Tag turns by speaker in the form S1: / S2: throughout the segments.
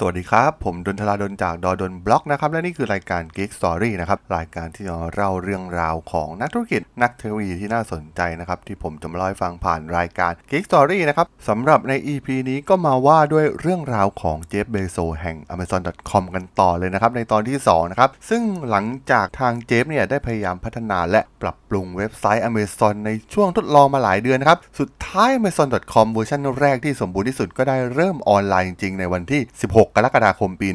S1: สวัสดีครับ ผมดลธราดลจากด.ดล็อกนะครับและนี่คือรายการ Geek Story นะครับรายการที่จะเล่าเรื่องราวของนักธุรกิจนักเทคโนโลยีที่น่าสนใจนะครับที่ผมจะมาเล่าให้ฟังผ่านรายการ Geek Story นะครับสำหรับใน EP นี้ก็มาว่าด้วยเรื่องราวของเจฟเบโซสแห่ง Amazon.com กันต่อเลยนะครับในตอนที่2นะครับซึ่งหลังจากทางเจฟเนี่ยได้พยายามพัฒนาและปรับปรุงเว็บไซต์ Amazon ในช่วงทดลองมาหลายเดือนนะครับสุดท้าย Amazon.com เวอร์ชันแรกที่สมบูรณ์ที่สุดก็ได้เริ่มออนไลน์จริงๆในวันที่ 16กรกฎาคมปี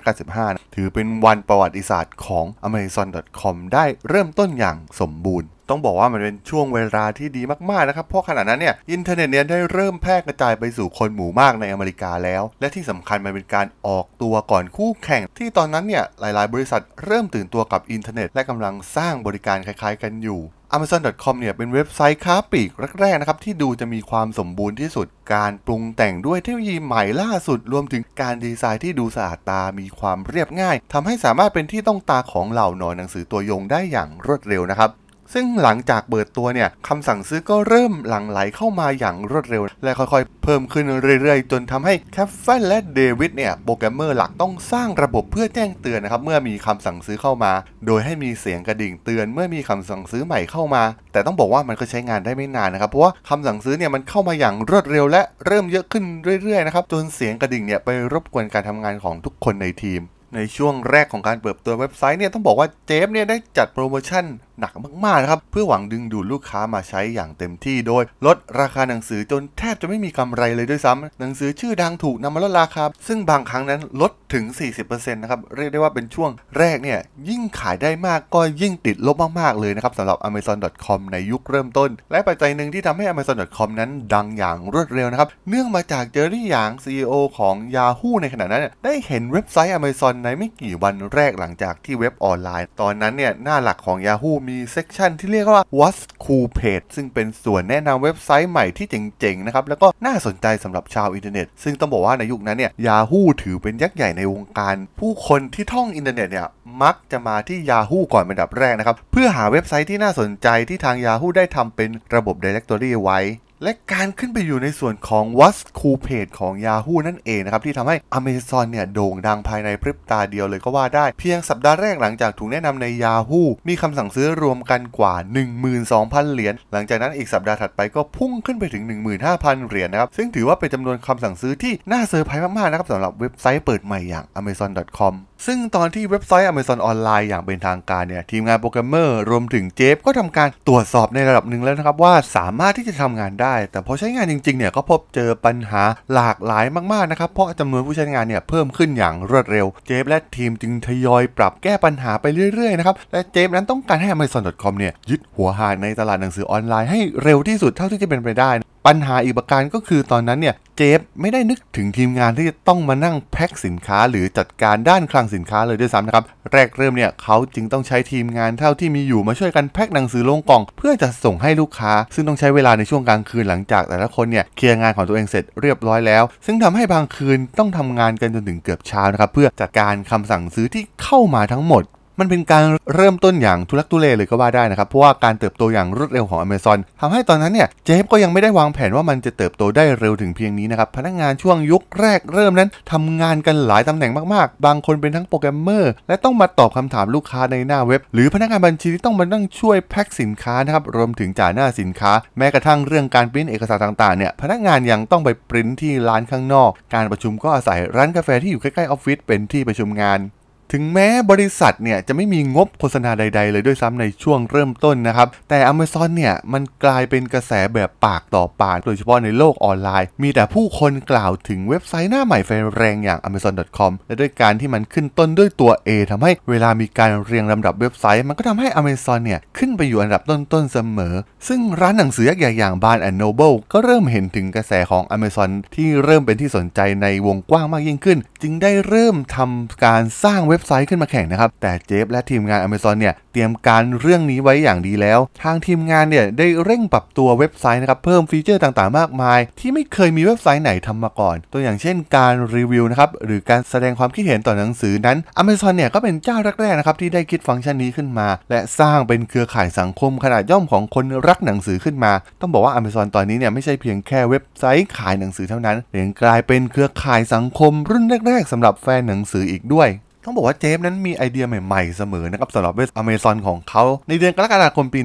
S1: 1995 ถือเป็นวันประวัติศาสตร์ของ Amazon.com ได้เริ่มต้นอย่างสมบูรณ์ต้องบอกว่ามันเป็นช่วงเวลาที่ดีมากๆนะครับ เพราะขณะนั้นเนี่ยอินเทอร์เน็ตเนี่ยได้เริ่มแพร่กระจายไปสู่คนหมู่มากในอเมริกาแล้ว และที่สำคัญมันเป็นการออกตัวก่อนคู่แข่ง ที่ตอนนั้นเนี่ยหลายๆ บริษัทเริ่มตื่นตัวกับอินเทอร์เน็ต และกำลังสร้างบริการคล้ายๆ กันอยู่ Amazon.com เนี่ยเป็นเว็บไซต์ค้าปลีกแรกๆนะครับที่ดูจะมีความสมบูรณ์ที่สุด การปรุงแต่งด้วยเทคโนโลยีใหม่ล่าสุด รวมถึงการดีไซน์ที่ดูสะอาดตามีความเรียบง่ายทำให้สามารถเป็นที่ต้องตาของเหล่านอนหนังสือตัวยงได้อย่างรวดเร็วนะครับ ซึ่งหลังจากเปิดตัวเนี่ยคำสั่งซื้อก็เริ่มหลั่งไหลเข้ามาอย่างรวดเร็ว และค่อยๆ เพิ่มขึ้นเรื่อยๆ จนทำให้แคฟเฟนและเดวิดเนี่ยโปรแกรมเมอร์หลักต้องสร้างระบบเพื่อแจ้งเตือนนะครับเมื่อมีคำสั่งซื้อเข้ามา โดยให้มีเสียงกระดิ่งเตือน เมื่อมีคำสั่งซื้อใหม่เข้ามา แต่ต้องบอกว่ามันก็ใช้งานได้ไม่นานนะครับเพราะว่าคำสั่งซื้อเนี่ยมันเข้ามาอย่างรวดเร็ว และเริ่มเยอะขึ้นเรื่อยๆนะครับจนเสียงกระดิ่งเนี่ยไปรบกวนการทำงานของทุกคนในทีมในช่วงแรกของการเปิดตัวเว็บไซต์เนี่ยต้องบอกว่าเจฟเนี่ยได้จัดโปรโมชั่นหนักมากๆนะครับ เพื่อหวังดึงดูดลูกค้ามาใช้อย่างเต็มที่โดย ลดราคาหนังสือจนแทบจะไม่มีกำไรเลยด้วยซ้ำหนังสือชื่อดังถูกนำมาลดราคา ซึ่งบางครั้งนั้นลดถึง 40%นะครับ เรียกได้ว่าเป็นช่วงแรกเนี่ย ยิ่งขายได้มากก็ยิ่งติดลบมากๆเลยนะครับสำหรับ Amazon.com ในยุคเริ่มต้น และปัจจัยหนึ่งที่ทำให้ Amazon.com นั้นดังอย่างรวดเร็วนะครับ เนื่องมาจากเจอรี่หยาง CEO ของ Yahoo ในขณะนั้น ได้เห็นเว็บไซต์ Amazon ในไม่กี่วันแรกหลังจากที่เว็บออนไลน์ ตอนนั้นเนี่ยหน้าหลักของ Yahoo มี section ที่เรียกว่า What's Cool Page ซึ่งเป็นส่วนแนะนำเว็บไซต์ใหม่ที่เจ๋งๆนะครับแล้วก็น่าสนใจสำหรับชาวอินเทอร์เน็ต ซึ่งต้องบอกว่าในยุคนั้นเนี่ย Yahoo ถือเป็นยักษ์ใหญ่ในวงการ ผู้คนที่ท่องอินเทอร์เน็ตเนี่ยมักจะมาที่ Yahoo ก่อนเป็นอันดับแรกนะครับเพื่อหาเว็บไซต์ที่น่าสนใจที่ทาง Yahoo ได้ทำเป็นระบบ Directory ไว้ และการขึ้นไปอยู่ในส่วนของ What's Cool Page ของ Yahoo นั่นเองนะครับ ที่ทำให้ Amazon เนี่ยโด่งดังภายในพริบตาเดียวเลยก็ว่าได้ เพียงสัปดาห์แรกหลังจากถูกแนะนำใน Yahoo มีคำสั่งซื้อรวมกันกว่า 12,000 เหรียญ หลังจากนั้นอีกสัปดาห์ถัดไปก็พุ่งขึ้นไปถึง 15,000 เหรียญนะครับ ซึ่งถือว่าเป็นจำนวนคำสั่งซื้อที่น่าเซอร์ไพรส์มากๆนะครับสำหรับเว็บไซต์เปิดใหม่อย่าง Amazon.com ซึ่งตอนที่เว็บไซต์ Amazon ออนไลน์อย่างเป็นทางการเนี่ย ทีมงานโปรแกรมเมอร์รวมถึงเจฟก็ทำการตรวจสอบในระดับหนึ่งแล้วนะครับ ว่าสามารถที่จะทำงานได้ แต่พอใช้งานจริงๆเนี่ยก็พบเจอปัญหาหลากหลายมากๆนะครับ เพราะจำนวนผู้ใช้งานเนี่ยเพิ่มขึ้นอย่างรวดเร็ว เจฟและทีมจึงทยอยปรับแก้ปัญหาไปเรื่อยๆนะครับและเจฟนั้นต้องการให้ Amazon.com เนี่ยยึดหัวหางในตลาดหนังสือออนไลน์ให้เร็วที่สุดเท่าที่จะเป็นไปได้ปัญหาอีกประการก็คือตอนนั้นเนี่ย เจฟไม่ได้นึกถึงทีมงานที่จะต้องมานั่งแพ็คสินค้า หรือจัดการด้านคลังสินค้าเลยด้วยซ้ำนะครับแรกเริ่มเนี่ยเขาจึงต้องใช้ทีมงานเท่าที่มีอยู่มาช่วยกันแพ็คหนังสือลงกล่อง เพื่อจะส่งให้ลูกค้า ซึ่งต้องใช้เวลาในช่วงกลางคืนหลังจากแต่ละคนเนี่ยเคลียร์งานของตัวเองเสร็จเรียบร้อยแล้ว ซึ่งทำให้บางคืนต้องทำงานกันจนถึงเกือบเช้านะครับเพื่อจัดการคำสั่งซื้อที่เข้ามาทั้งหมด มันเป็นการเริ่มต้นอย่างทุลักทุเลเลยก็ว่าได้นะครับ เพราะว่าการเติบโตอย่างรวดเร็วของ Amazon ทำให้ตอนนั้นเนี่ยเจฟก็ยังไม่ได้วางแผนว่ามันจะเติบโตได้เร็วถึงเพียงนี้นะครับ พนักงานช่วงยุคแรกเริ่มนั้นทำงานกันหลายตำแหน่งมากๆ บางคนเป็นทั้งโปรแกรมเมอร์ และต้องมาตอบคำถามลูกค้าในหน้าเว็บ หรือพนักงานบัญชีที่ต้องมานั่งช่วยแพ็คสินค้านะครับรวมถึงจ่ายหน้าสินค้า แม้กระทั่งเรื่องการปริ้นเอกสารต่างๆเนี่ยพนักงานยังต้องไปปริ้นที่ร้านข้างนอก การประชุมก็อาศัยร้านกาแฟที่อยู่ใกล้ๆออฟฟิศเป็นที่ประชุมงาน ถึงแม้บริษัทเนี่ยจะไม่มีงบโฆษณาใด ๆ เลยด้วยซ้ำในช่วงเริ่มต้นนะครับ แต่ Amazon เนี่ยมันกลายเป็นกระแสแบบปากต่อปากโดยเฉพาะในโลกออนไลน์ มีแต่ผู้คนกล่าวถึงเว็บไซต์หน้าใหม่ไฟแรงอย่าง Amazon.com และด้วยการที่มันขึ้นต้นด้วยตัว A ทำให้เวลามีการเรียงลำดับเว็บไซต์ มันก็ทำให้ Amazon เนี่ยขึ้นไปอยู่อันดับต้นๆเสมอ ซึ่งร้านหนังสือยักษ์ใหญ่อย่าง Barnes Noble ก็เริ่มเห็นถึงกระแสของ Amazon ที่เริ่มเป็นที่สนใจในวงกว้างมากยิ่งขึ้น จึงได้เริ่มทำการสร้างเว็บไซต์ขึ้นมาแข่งนะครับ แต่เจฟและทีมงาน Amazon เนี่ยเตรียมการเรื่องนี้ไว้อย่างดีแล้ว ทางทีมงานเนี่ยได้เร่งปรับตัวเว็บไซต์นะครับเพิ่มฟีเจอร์ต่างๆ มากมาย ที่ไม่เคยมีเว็บไซต์ไหนทำมาก่อน ตัวอย่างเช่นการรีวิวนะครับหรือการแสดงความคิดเห็นต่อหนังสือนั้น Amazon เนี่ยก็เป็นเจ้าแรกๆนะครับที่ได้คิดฟังก์ชันนี้ขึ้นมา และสร้างเป็นเครือข่ายสังคมขนาดย่อมของคนรักหนังสือขึ้นมา ต้องบอกว่า Amazon ตอนนี้เนี่ยไม่ใช่เพียงแค่เว็บไซต์ขายหนังสือเท่านั้นแต่ยังกลายเป็นเครือข่ายสังคมรุ่นแรก ๆสำหรับแฟนหนังสืออีกด้วย ต้องบอกว่าเจฟนั้นมีไอเดียใหม่ๆเสมอนะครับสำหรับเว็บอเมซอนของเขา ในเดือนกรกฎาคมปี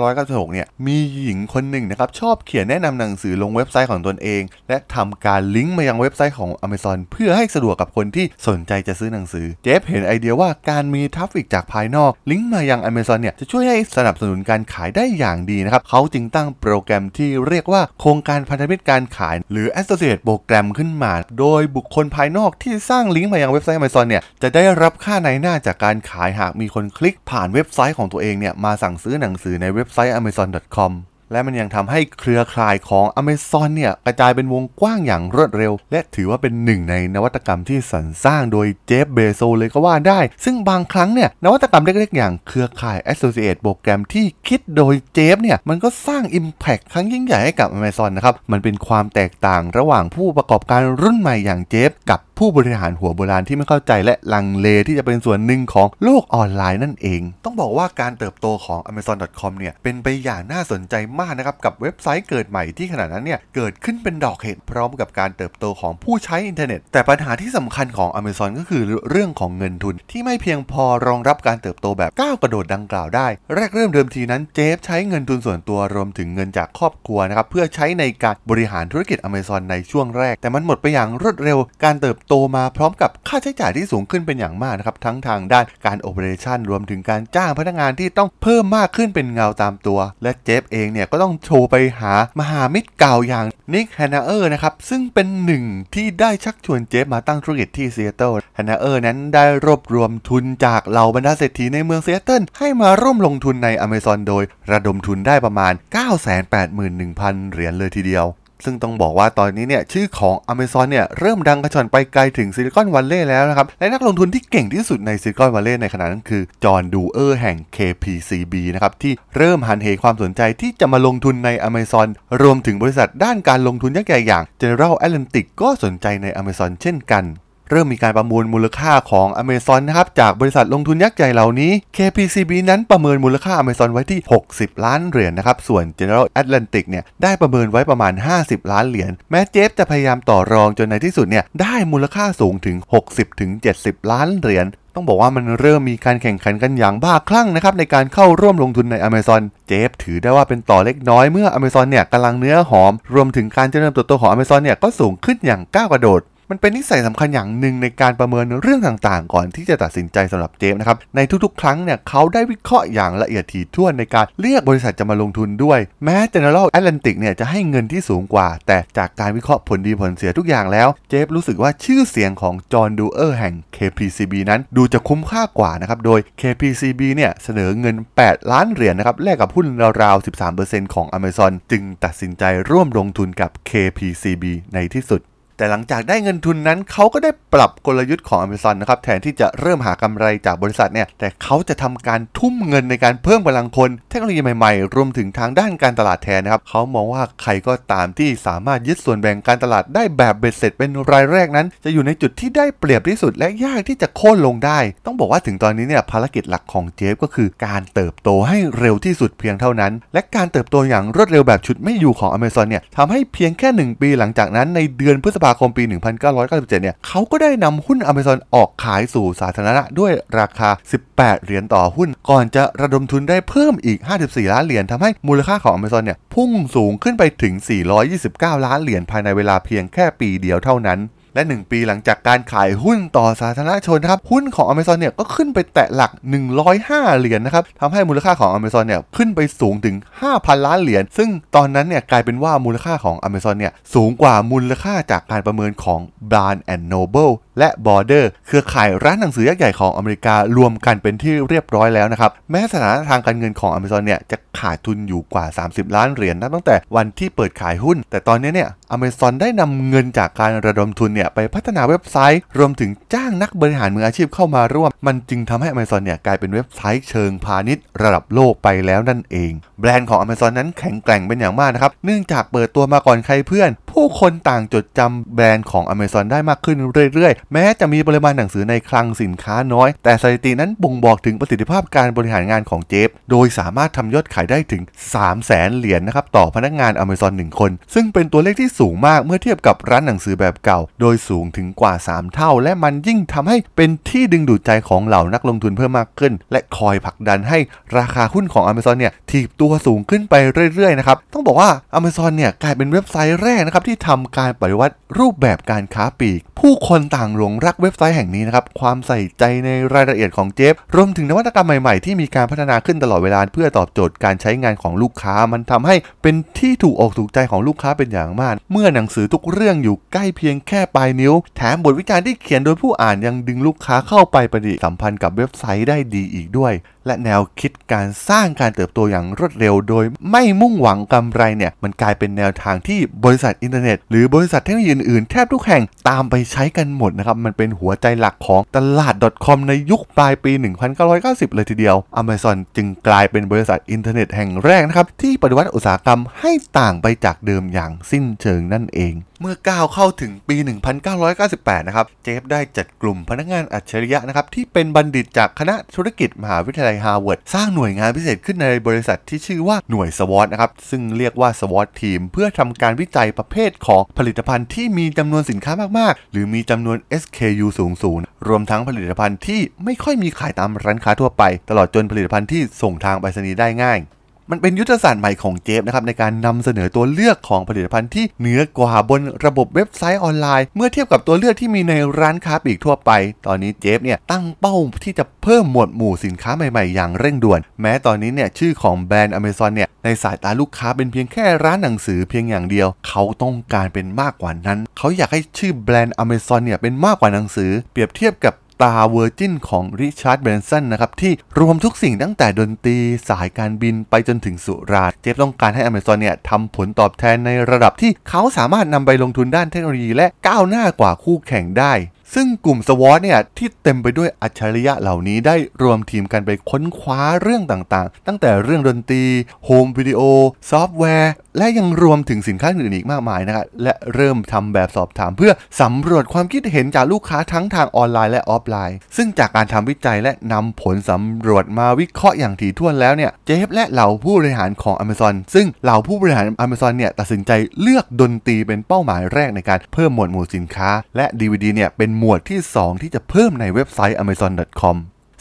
S1: 1996 เนี่ย มีหญิงคนหนึ่งนะครับ ชอบเขียนแนะนำหนังสือลงเว็บไซต์ของตนเอง และทำการลิงก์มายังเว็บไซต์ของ Amazon เพื่อให้สะดวกกับคนที่สนใจจะซื้อหนังสือ เจฟเห็นไอเดียว่าการมี traffic จากภายนอกลิงก์มายัง Amazon เนี่ยจะช่วยให้สนับสนุนการขายได้อย่างดีนะครับเขาจึงตั้งโปรแกรมที่เรียกว่าโครงการพันธมิตรการขาย หรือ Associate Program ขึ้นมา โดยบุคคลภายนอกที่สร้างลิงก์มายังเว็บไซต์ Amazon เนี่ยจะได้ได้รับค่าในหน้าจากการขายหากมีคนคลิกผ่านเว็บไซต์ของตัวเองเนี่ยมาสั่งซื้อหนังสือในเว็บไซต์ amazon.com และมันยังทำให้เครือข่ายของ Amazon เนี่ยกระจายเป็นวงกว้างอย่างรวดเร็ว และถือว่าเป็นหนึ่งในนวัตกรรมที่สรรสร้างโดยเจฟเบโซเลยก็ว่าได้ ซึ่งบางครั้งเนี่ยนวัตกรรมเล็กๆ อย่างเครือข่าย Associate โปรแกรมที่คิดโดยเจฟเนี่ยมันก็สร้าง Impact ครั้งยิ่งใหญ่ให้กับ Amazon นะครับ มันเป็นความแตกต่างระหว่างผู้ประกอบการรุ่นใหม่อย่างเจฟกับ ผู้บริหารหัวโบราณที่ไม่เข้าใจและลังเลที่จะเป็นส่วนหนึ่งของโลกออนไลน์นั่นเอง ต้องบอกว่าการเติบโตของ Amazon.com เนี่ยเป็นไปอย่างน่าสนใจมากนะครับกับเว็บไซต์เกิดใหม่ที่ขณะนั้นเนี่ยเกิดขึ้นเป็นดอกเห็ดพร้อมกับการเติบโตของผู้ใช้อินเทอร์เน็ต แต่ปัญหาที่สำคัญของ Amazon ก็คือเรื่องของเงินทุนที่ไม่เพียงพอรองรับการเติบโตแบบก้าวกระโดดดังกล่าวได้ แรกเริ่มเดิมทีนั้นเจฟใช้เงินทุนส่วนตัวรวมถึงเงินจากครอบครัวนะครับเพื่อใช้ในการบริหารธุรกิจ Amazon ในช่วงแรก แต่มันหมดไปอย่างรวดเร็วการเติบโตมาพร้อมกับค่าใช้จ่ายที่สูงขึ้นเป็นอย่างมากนะครับ ทั้งทางด้านการ operation รวมถึงการจ้างพนักงานที่ต้องเพิ่มมากขึ้นเป็นเงาตามตัว และเจฟเองเนี่ยก็ต้องโชว์ไปหามาหามิตรเก่าอย่าง Nick Hanauer นะครับ ซึ่งเป็นหนึ่งที่ได้ชักชวนเจฟมาตั้งธุรกิจที่ซีแอตเทิล Hanauer นั้นได้รวบรวมทุนจากเหล่าบรรดาเศรษฐีในเมืองซีแอตเทิลให้มาร่วมลงทุนใน Amazon โดย ระดมทุนได้ประมาณ 981,000 เหรียญเลยทีเดียว ซึ่งต้องบอกว่าตอนนี้เนี่ยชื่อของ Amazon เนี่ยเริ่มดังกระฉ่อนไปไกลถึงซิลิคอนวัลเลย์แล้วนะครับ และนักลงทุนที่เก่งที่สุดในซิลิคอนวัลเลย์ในขณะนั้นคือ John Doerr แห่ง KPCB นะครับ ที่เริ่มหันเหความสนใจที่จะมาลงทุนใน Amazon รวมถึงบริษัทด้านการลงทุนยักษ์ใหญ่อย่าง General Atlantic ก็สนใจใน Amazon เช่นกัน เริ่มมีการประมูลมูลค่าของ Amazon นะครับจากบริษัทลงทุนยักษ์ใหญ่เหล่านี้ KPCB นั้นประเมินมูลค่า Amazon ไว้ที่ 60 ล้านเหรียญนนะครับ ส่วน General Atlantic เนี่ยได้ประเมินไว้ประมาณ 50 ล้านเหรียญ แม้เจฟจะพยายามต่อรองจนในที่สุดเนี่ยได้มูลค่าสูงถึง 60-70 ล้านเหรียญต้องบอกว่ามันเริ่มมีการแข่งขันกันอย่างบ้าคลั่งนะครับในการเข้าร่วมลงทุนใน Amazon เจฟถือได้ว่าเป็นต่อเล็กน้อยเมื่อ Amazon เนี่ยกำลังเนื้อหอม รวมถึงการเจริญเติบโตของ Amazon เนี่ยก็สูงขึ้นอย่างก้าวกระโดด มันเป็นนิสัยสำคัญอย่างหนึ่งในการประเมินเรื่องต่างๆ ก่อนที่จะตัดสินใจสำหรับเจฟนะครับ ในทุกๆ ครั้งเนี่ยเขาได้วิเคราะห์อย่างละเอียดถี่ถ้วนในการเรียกบริษัทจะมาลงทุนด้วย แม้ General Atlantic เนี่ยจะให้เงินที่สูงกว่า แต่จากการวิเคราะห์ผลดีผลเสียทุกอย่างแล้ว เจฟรู้สึกว่าชื่อเสียงของจอห์นดูเออร์แห่ง KPCB นั้นดูจะคุ้มค่ากว่านะครับ โดย KPCB เนี่ยเสนอเงิน 8 ล้านเหรียญนะครับแลกกับหุ้นราวๆ 13%ของ Amazon จึงตัดสินใจร่วมลงทุนกับ KPCB ในที่สุด แต่หลังจากได้เงินทุนนั้นเขาก็ได้ปรับกลยุทธ์ของ Amazon นะครับแทนที่จะเริ่มหากำไรจากบริษัทเนี่ยแต่เขาจะทำการทุ่มเงินในการเพิ่มกำลังคน เทคโนโลยีใหม่ๆ รวมถึงทางด้านการตลาดแทนนะครับเขามองว่าใครก็ตามที่สามารถยึดส่วนแบ่งการตลาดได้แบบเบ็ดเสร็จเป็นรายแรกนั้น จะอยู่ในจุดที่ได้เปรียบที่สุด และยากที่จะโค่นลงได้ ต้องบอกว่าถึงตอนนี้เนี่ยภารกิจหลักของเจฟก็คือการเติบโตให้เร็วที่สุดเพียงเท่านั้น และการเติบโตอย่างรวดเร็วแบบชุดไม่อยู่ของ Amazon เนี่ยทำให้เพียงแค่ 1 ปีหลังจากนั้นในเดือนพฤษภาาคมปี 1997 เนี่ยเขาก็ได้นำหุ้น Amazon ออกขายสู่สาธารณะด้วยราคา 18 เหรียญต่อหุ้น ก่อนจะระดมทุนได้เพิ่มอีก 54 ล้านเหรียญทำให้มูลค่าของ Amazon เนี่ยพุ่งสูงขึ้นไปถึง 429 ล้านเหรียญภายในเวลาเพียงแค่ปีเดียวเท่านั้น และ 1 ปีหลังจากการขายหุ้นต่อสาธารณชนนะครับ หุ้นของ Amazon เนี่ยก็ขึ้นไปแตะหลัก 105 เหรียญนะครับทำให้มูลค่าของ Amazon เนี่ยขึ้นไปสูงถึง 5,000 ล้านเหรียญ ซึ่งตอนนั้นเนี่ยกลายเป็นว่ามูลค่าของ Amazon เนี่ยสูงกว่ามูลค่าจากการประเมินของ Barnes Noble และ Border เครือข่ายร้านหนังสือยักษ์ใหญ่ของอเมริการวมกันเป็นที่เรียบร้อยแล้วนะครับ แม้สถานะทางการเงินของ Amazon เนี่ยจะขาดทุนอยู่กว่า 30 ล้านเหรียญนับตั้งแต่วันที่เปิดขายหุ้น แต่ตอนนี้เนี่ย Amazon ได้นำเงินจากการระดมทุนเนี่ยไปพัฒนาเว็บไซต์ รวมถึงจ้างนักบริหารมืออาชีพเข้ามาร่วม มันจึงทำให้ Amazon เนี่ยกลายเป็นเว็บไซต์เชิงพาณิชย์ระดับโลกไปแล้วนั่นเอง แบรนด์ของ Amazon นั้นแข็งแกร่งเป็นอย่างมากนะครับ เนื่องจากเปิดตัวมาก่อนใครเพื่อน ผู้คนต่างจดจำแบรนด์ของ Amazon ได้มากขึ้นเรื่อยๆ แม้จะมีปริมาณหนังสือในคลังสินค้าน้อย แต่สถิตินั้นบ่งบอกถึงประสิทธิภาพการบริหารงานของเจฟ โดยสามารถทำยอดขายได้ถึง 3 0 0แสนเหรียญนนะครับต่อพนักงาน Amazon 1 คน ซึ่งเป็นตัวเลขที่สูงมากเมื่อเทียบกับร้านหนังสือแบบเก่า โดยสูงถึงกว่า 3 เท่า และมันยิ่งทำให้เป็นที่ดึงดูดใจของเหล่านักลงทุนเพิ่มมากขึ้น และคอยผลักดันให้ราคาหุ้นของ Amazon เนี่ยถีบตัวสูงขึ้นไปเรื่อยๆนะครับต้องบอกว่า Amazon เนี่ยกลายเป็นเว็บไซต์แรกนะครับที่ทำการปฏิวัติรูปแบบการค้าปลีก ผู้คนต่างหลงรักเว็บไซต์แห่งนี้นะครับ ความใส่ใจในรายละเอียดของเจฟ รวมถึงนวัตกรรมใหม่ๆ ที่มีการพัฒนาขึ้นตลอดเวลาเพื่อตอบโจทย์การใช้งานของลูกค้า มันทำให้เป็นที่ถูกอกถูกใจของลูกค้าเป็นอย่างมาก เมื่อหนังสือทุกเรื่องอยู่ใกล้เพียงแค่ปลายนิ้ว แถมบทวิจารณ์ที่เขียนโดยผู้อ่านยังดึงลูกค้าเข้าไปปฏิสัมพันธ์กับเว็บไซต์ได้ดีอีกด้วยและแนวคิดการสร้างการเติบโตอย่างรวดเร็ว โดยไม่มุ่งหวังกำไรเนี่ยมันกลายเป็นแนวทางที่บริษัทอินเทอร์เน็ต หรือบริษัทเทคโนโลยีอื่นๆแทบทุกแห่งตามไปใช้กันหมดนะครับ มันเป็นหัวใจหลักของตลาด .com ในยุคปลายปี 1990 เลยทีเดียว Amazon จึงกลายเป็นบริษัทอินเทอร์เน็ตแห่งแรกนะครับที่ปฏิวัติอุตสาหกรรมให้ต่างไปจากเดิมอย่างสิ้นเชิงนั่นเอง เมื่อก้าวเข้าถึงปี 1998 นะครับ เจฟได้จัดกลุ่มพนักงานอัจฉริยะนะครับ ที่เป็นบัณฑิตจากคณะธุรกิจมหาวิทยาลัยฮาร์วาร์ดสร้างหน่วยงานพิเศษขึ้นในบริษัทที่ชื่อว่าหน่วยสวอตนะครับ ซึ่งเรียกว่า SWAT team เพื่อทำการวิจัยประเภทของผลิตภัณฑ์ที่มีจำนวนสินค้ามากๆ หรือมีจำนวน SKU สูงสูงรวมทั้งผลิตภัณฑ์ที่ไม่ค่อยมีขายตามร้านค้าทั่วไป ตลอดจนผลิตภัณฑ์ที่ส่งทางไปรษณีย์ได้ง่าย มันเป็นยุทธศาสตร์ใหม่ของเจฟนะครับในการนำเสนอตัวเลือกของผลิตภัณฑ์ที่เหนือกว่าบนระบบเว็บไซต์ออนไลน์ เมื่อเทียบกับตัวเลือกที่มีในร้านค้าปลีกทั่วไป ตอนนี้เจฟเนี่ยตั้งเป้าที่จะเพิ่มหมวดหมู่สินค้าใหม่ๆ อย่างเร่งด่วน แม้ตอนนี้เนี่ยชื่อของแบรนด์ Amazon เนี่ยในสายตาลูกค้าเป็นเพียงแค่ร้านหนังสือเพียงอย่างเดียว เขาต้องการเป็นมากกว่านั้น เขาอยากให้ชื่อแบรนด์ Amazon เนี่ยเป็นมากกว่าหนังสือ เปรียบเทียบกับ ตา Virgin ของ Richard Branson นะครับที่รวมทุกสิ่งตั้งแต่ดนตรีสายการบินไปจนถึงสุราเจฟต้องการให้อเมซอนเนี่ยทำผลตอบแทนในระดับที่เขาสามารถนำไปลงทุนด้านเทคโนโลยีและก้าวหน้ากว่าคู่แข่งได้ ซึ่งกลุ่มสวอตเนี่ยที่เต็มไปด้วยอัจฉริยะเหล่านี้ได้รวมทีมกันไปค้นคว้าเรื่องต่างๆ ตั้งแต่เรื่องดนตรี home video ซอฟต์แวร์ และยังรวมถึงสินค้าอื่นอีกมากมายนะครับและเริ่มทำแบบสอบถามเพื่อสำรวจความคิดเห็นจากลูกค้าทั้งทางออนไลน์และออฟไลน์ ซึ่งจากการทำวิจัยและนำผลสำรวจมาวิเคราะห์อย่างถี่ถ้วนแล้วเนี่ยเจฟและเหล่าผู้บริหารของ Amazon ซึ่งเหล่าผู้บริหาร Amazon เนี่ยตัดสินใจเลือกดนตรีเป็นเป้าหมายแรกในการเพิ่มหมวดหมู่สินค้า และ DVD เนี่ยเป็นหมวดที่ 2 ที่จะเพิ่มในเว็บไซต์ amazon.com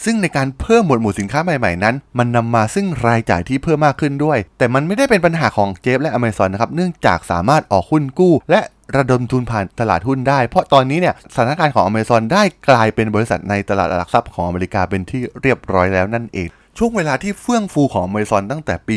S1: ซึ่งในการเพิ่มหมวดหมู่สินค้าใหม่ๆนั้น มันนำมาซึ่งรายจ่ายที่เพิ่มมากขึ้นด้วย แต่มันไม่ได้เป็นปัญหาของเจฟและ Amazon นะครับ เนื่องจากสามารถออกหุ้นกู้ และระดมทุนผ่านตลาดหุ้นได้ เพราะตอนนี้เนี่ยสถานการณ์ของ Amazon ได้กลายเป็นบริษัทในตลาดหลักทรัพย์ของอเมริกาเป็นที่เรียบร้อยแล้วนั่นเอง ช่วงเวลาที่เฟื่องฟูของ Amazon ตั้งแต่ปี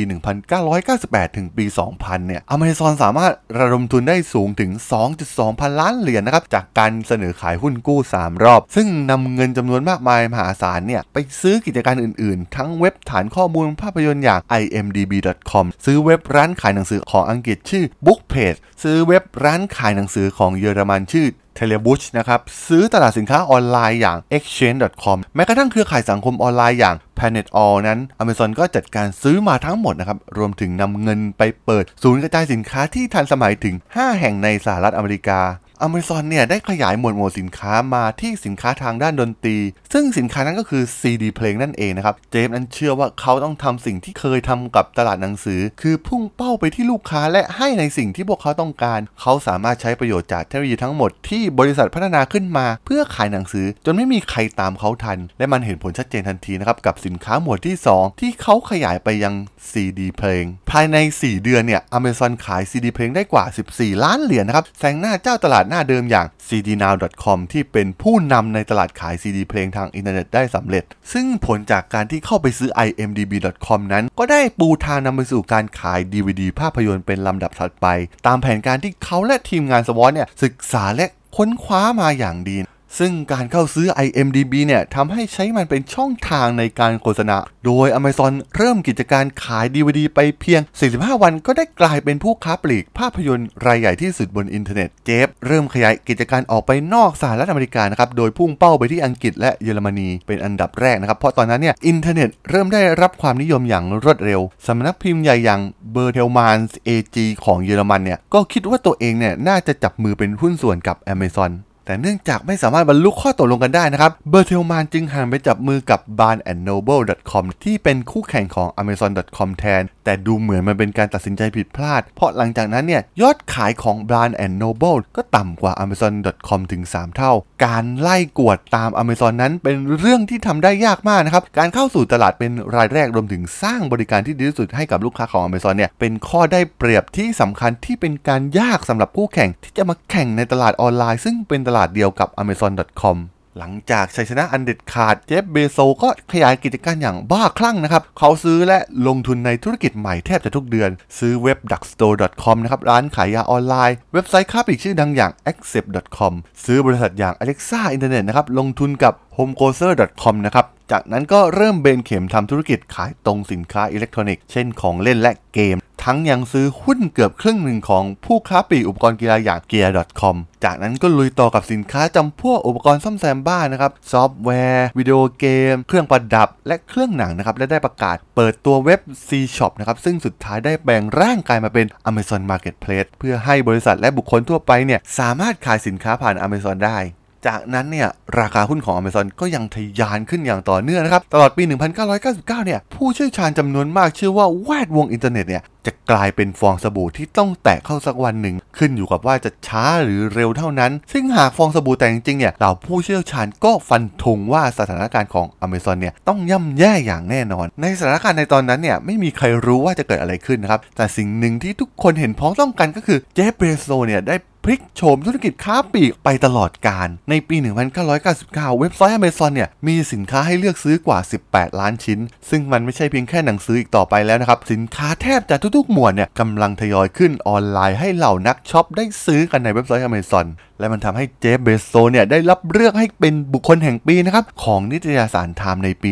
S1: 1998 ถึงปี 2000 เนี่ย Amazon สามารถระดมทุนได้สูงถึง 2.2 พันล้านเหรียญนะครับ จากการเสนอขายหุ้นกู้ 3 รอบ ซึ่งนำเงินจำนวนมากมายมหาศาลเนี่ย ไปซื้อกิจการอื่นๆ ทั้งเว็บฐานข้อมูลภาพยนตร์อย่าง imdb.com ซื้อเว็บร้านขายหนังสือของอังกฤษชื่อ Bookpage ซื้อเว็บร้านขายหนังสือของเยอรมันชื่อ เทเลบุชนะครับซื้อตลาดสินค้าออนไลน์อย่าง exchange.com แม้กระทั่งเครือข่ายสังคมออนไลน์อย่าง Planet All นั้น Amazon ก็จัดการซื้อมาทั้งหมดนะครับ รวมถึงนำเงินไปเปิดศูนย์กระจายสินค้าที่ทันสมัยถึง 5 แห่งในสหรัฐอเมริกา Amazon เนี่ยได้ขยายหมวดหมู่สินค้ามาที่สินค้าทางด้านดนตรี ซึ่งสินค้านั้นก็คือ CD เพลงนั่นเองนะครับ เจฟนั้นเชื่อว่าเขาต้องทำสิ่งที่เคยทำกับตลาดหนังสือ คือพุ่งเป้าไปที่ลูกค้าและให้ในสิ่งที่พวกเขาต้องการ เขาสามารถใช้ประโยชน์จากเทคโนโลยีทั้งหมดที่บริษัทพัฒนาขึ้นมา เพื่อขายหนังสือ จนไม่มีใครตามเขาทัน และมันเห็นผลชัดเจนทันทีนะครับกับสินค้าหมวดที่ 2 ที่เขาขยายไปยัง CD เพลง ภายใน 4 เดือนเนี่ย Amazon ขาย CD เพลงได้กว่า 14 ล้านเหรียญนะครับแซงหน้าเจ้าตลาดหน้าเดิมอย่าง cdnow.com ที่เป็นผู้นำในตลาดขาย CD เพลงทางอินเทอร์เน็ตได้สำเร็จ ซึ่งผลจากการที่เข้าไปซื้อ imdb.com นั้น ก็ได้ปูทางนำไปสู่การขาย DVD ภาพยนตร์เป็นลำดับถัดไป ตามแผนการที่เขาและทีมงานสวอตเนี่ยศึกษาและค้นคว้ามาอย่างดี ซึ่งการเข้าซื้อ IMDB เนี่ยทำให้ใช้มันเป็นช่องทางในการโฆษณา โดย Amazon เริ่มกิจการขาย DVD ไปเพียง 45 วันก็ได้กลายเป็นผู้ค้าปลีกภาพยนตร์รายใหญ่ที่สุดบนอินเทอร์เน็ต เจฟเริ่มขยายกิจการออกไปนอกสหรัฐอเมริกานะครับ โดยพุ่งเป้าไปที่อังกฤษและเยอรมนีเป็นอันดับแรกนะครับ เพราะตอนนั้นเนี่ยอินเทอร์เน็ตเริ่มได้รับความนิยมอย่างรวดเร็ว สำนักพิมพ์ใหญ่อย่าง Bertelsmann AG ของเยอรมันเนี่ยก็คิดว่าตัวเองเนี่ยน่าจะจับมือเป็นหุ้นส่วนกับ Amazon แต่เนื่องจากไม่สามารถบรรลุข้อตกลงกันได้นะครับ Bertelsmann จึงหันไปจับมือกับ barnesandnoble.com ที่เป็นคู่แข่งของ amazon.com แทน แต่ดูเหมือนมันเป็นการตัดสินใจผิดพลาด เพราะหลังจากนั้นเนี่ยยอดขายของ Barn Noble ก็ต่ำกว่า amazon.com ถึง 3 เท่า การไล่กวดตาม Amazon นั้นเป็นเรื่องที่ทำได้ยากมากนะครับ การเข้าสู่ตลาดเป็นรายแรกรวมถึงสร้างบริการที่ดีที่สุดให้กับลูกค้าของ Amazon เนี่ยเป็นข้อได้เปรียบที่สำคัญที่เป็นการยากสำหรับคู่แข่งที่จะมาแข่งในตลาดออนไลน์ ซึ่งเป็นตลาดเดียวกับ amazon.com หลังจากชัยชนะอันเด็ดขาดเจฟเบโซก็ขยายกิจการอย่างบ้าคลั่งนะครับ เขาซื้อและลงทุนในธุรกิจใหม่แทบจะทุกเดือน ซื้อเว็บ drugstore.com นะครับ ร้านขายยาออนไลน์ เว็บไซต์ค้าปลีกชื่อดังอย่าง accept.com ซื้อบริษัทอย่าง Alexa Internet นะครับ ลงทุนกับ homegrocer.com นะครับ จากนั้นก็เริ่มเบนเข็มทำธุรกิจขายตรงสินค้าอิเล็กทรอนิกส์ เช่นของเล่นและเกม ทั้งยังซื้อหุ้นเกือบครึ่งหนึ่งของผู้ค้าปลีกอุปกรณ์กีฬาอย่าง gear.com จากนั้นก็ลุยต่อกับสินค้าจำพวกอุปกรณ์ซ่อมแซมบ้านนะครับ ซอฟต์แวร์ วิดีโอเกม เครื่องประดับ และเครื่องหนังนะครับ และได้ประกาศเปิดตัวเว็บ C Shop นะครับ ซึ่งสุดท้ายได้แบ่งร่างกายมาเป็น Amazon Marketplace เพื่อให้บริษัทและบุคคลทั่วไปเนี่ยสามารถขายสินค้าผ่าน Amazon ได้ จากนั้นเนี่ยราคาหุ้นของ Amazon ก็ยังทะยานขึ้นอย่างต่อเนื่องนะครับ ตลอดปี 1999 เนี่ยผู้เชี่ยวชาญจำนวนมากเชื่อว่าแวดวงอินเทอร์เน็ตเนี่ยจะกลายเป็นฟองสบู่ที่ต้องแตะเข้าสักวันหนึ่ง ขึ้นอยู่กับว่าจะช้าหรือเร็วเท่านั้น ซึ่งหากฟองสบู่แตกจริงเนี่ยเหล่าผู้เชี่ยวชาญก็ฟันธงว่าสถานการณ์ของ Amazon เนี่ยต้องย่ำแย่อย่างแน่นอน ในสถานการณ์ในตอนนั้นเนี่ยไม่มีใครรู้ว่าจะเกิดอะไรขึ้นนะครับ แต่สิ่งหนึ่งที่ทุกคนเห็นพ้องต้องกันก็คือเจฟเบโซเนี่ยได้พลิกโฉมธุรกิจค้าปลีกไปตลอดกาล ในปี 1999 เว็บไซต์ Amazon เนี่ยมีสินค้าให้เลือกซื้อกว่า 18 ล้านชิ้น ซึ่งมันไม่ใช่เพียงแค่หนังสืออีกต่อไปแล้วนะครับ สินค้าแทบจะทุทุกๆ หมวดเนี่ยกำลังทยอยขึ้นออนไลน์ให้เหล่านักช็อปได้ซื้อกันในเว็บไซต์ Amazon และมันทำให้ Jeff Bezos เนี่ยได้รับเลือกให้เป็นบุคคลแห่งปีนะครับของนิตยสาร Time ในปี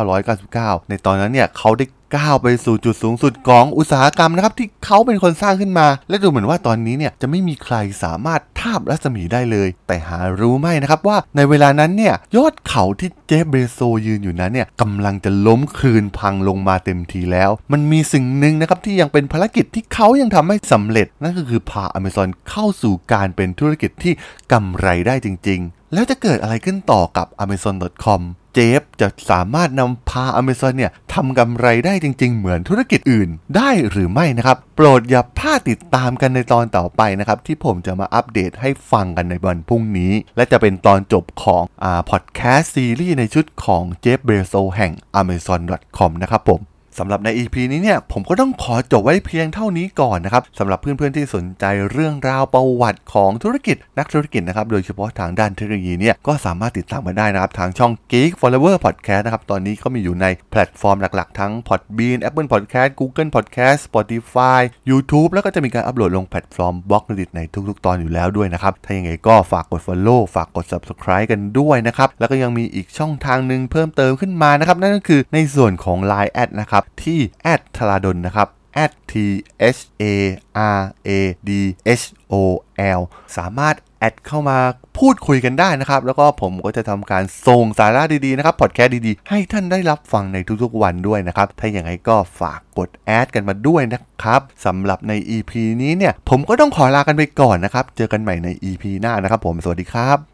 S1: 1999 ในตอนนั้นเนี่ยเขาได้ก้าวไปสู่จุดสูงสุดของอุตสาหกรรมนะครับที่เขาเป็นคนสร้างขึ้นมา และดูเหมือนว่าตอนนี้เนี่ยจะไม่มีใครสามารถทาบรัศมีได้เลย แต่หารู้ไหมนะครับว่าในเวลานั้นเนี่ยยอดเขาที่เจฟเบโซยืนอยู่นั้นเนี่ยกำลังจะล้มคลืนพังลงมาเต็มทีแล้ว มันมีสิ่งหนึ่งนะครับที่ยังเป็นภารกิจที่เขายังทำให้สำเร็จนั่นก็คือพา Amazon เข้าสู่การเป็นธุรกิจที่กำไรได้จริง ๆ แล้วจะเกิดอะไรขึ้นต่อกับ amazon.com เจฟจะสามารถนำพา Amazon เนี่ยทำกำไรได้จริง ๆ เหมือนธุรกิจอื่นได้หรือไม่นะครับ โปรดอย่าพลาดติดตามกันในตอนต่อไปนะครับ ที่ผมจะมาอัปเดตให้ฟังกันในวันพรุ่งนี้ และจะเป็นตอนจบของอ่าพอดแคสต์ซีรีส์ในชุดของ Jeff Bezos แห่ง amazon.com นะครับผม สำหรับใน EP นี้เนี่ยผมก็ต้องขอจบไว้เพียงเท่านี้ก่อนนะครับสำหรับเพื่อนๆที่สนใจเรื่องราวประวัติของธุรกิจนักธุรกิจนะครับโดยเฉพาะทางด้านเทคโนโลยีเนี่ยก็สามารถติดตามกันได้นะครับทางช่อง Geek Forever Podcast นะครับตอนนี้ก็มีอยู่ในแพลตฟอร์มหลักๆ ทั้ง Podbean Apple Podcast Google Podcast Spotify YouTube แล้วก็จะมีการอัปโหลดลงแพลตฟอร์ม Blockdit ในทุกๆ ตอนอยู่แล้วด้วยนะครับถ้าอย่างไรก็ฝากกด Follow ฝากกด Subscribe กันด้วยนะครับแล้วก็ยังมีอีกช่องทางหนึ่งเพิ่มเติมขึ้นมานะครับนั่นก็คือในส่วนของ Line นะครับที่แอดธราดลนะครับ at t h a r a d h o l สามารถ add เข้ามาพูดคุยกันได้นะครับ แล้วก็ผมก็จะทำการส่งสาระดีๆนะครับพอดแคสต์ดีๆ ให้ท่านได้รับฟังในทุกๆวันด้วยนะครับ ถ้าอย่างไรก็ฝากกด add กันมาด้วยนะครับสำหรับใน EP นี้เนี่ย ผมก็ต้องขอลากันไปก่อนนะครับ เจอกันใหม่ใน EP หน้านะครับผมสวัสดีครับ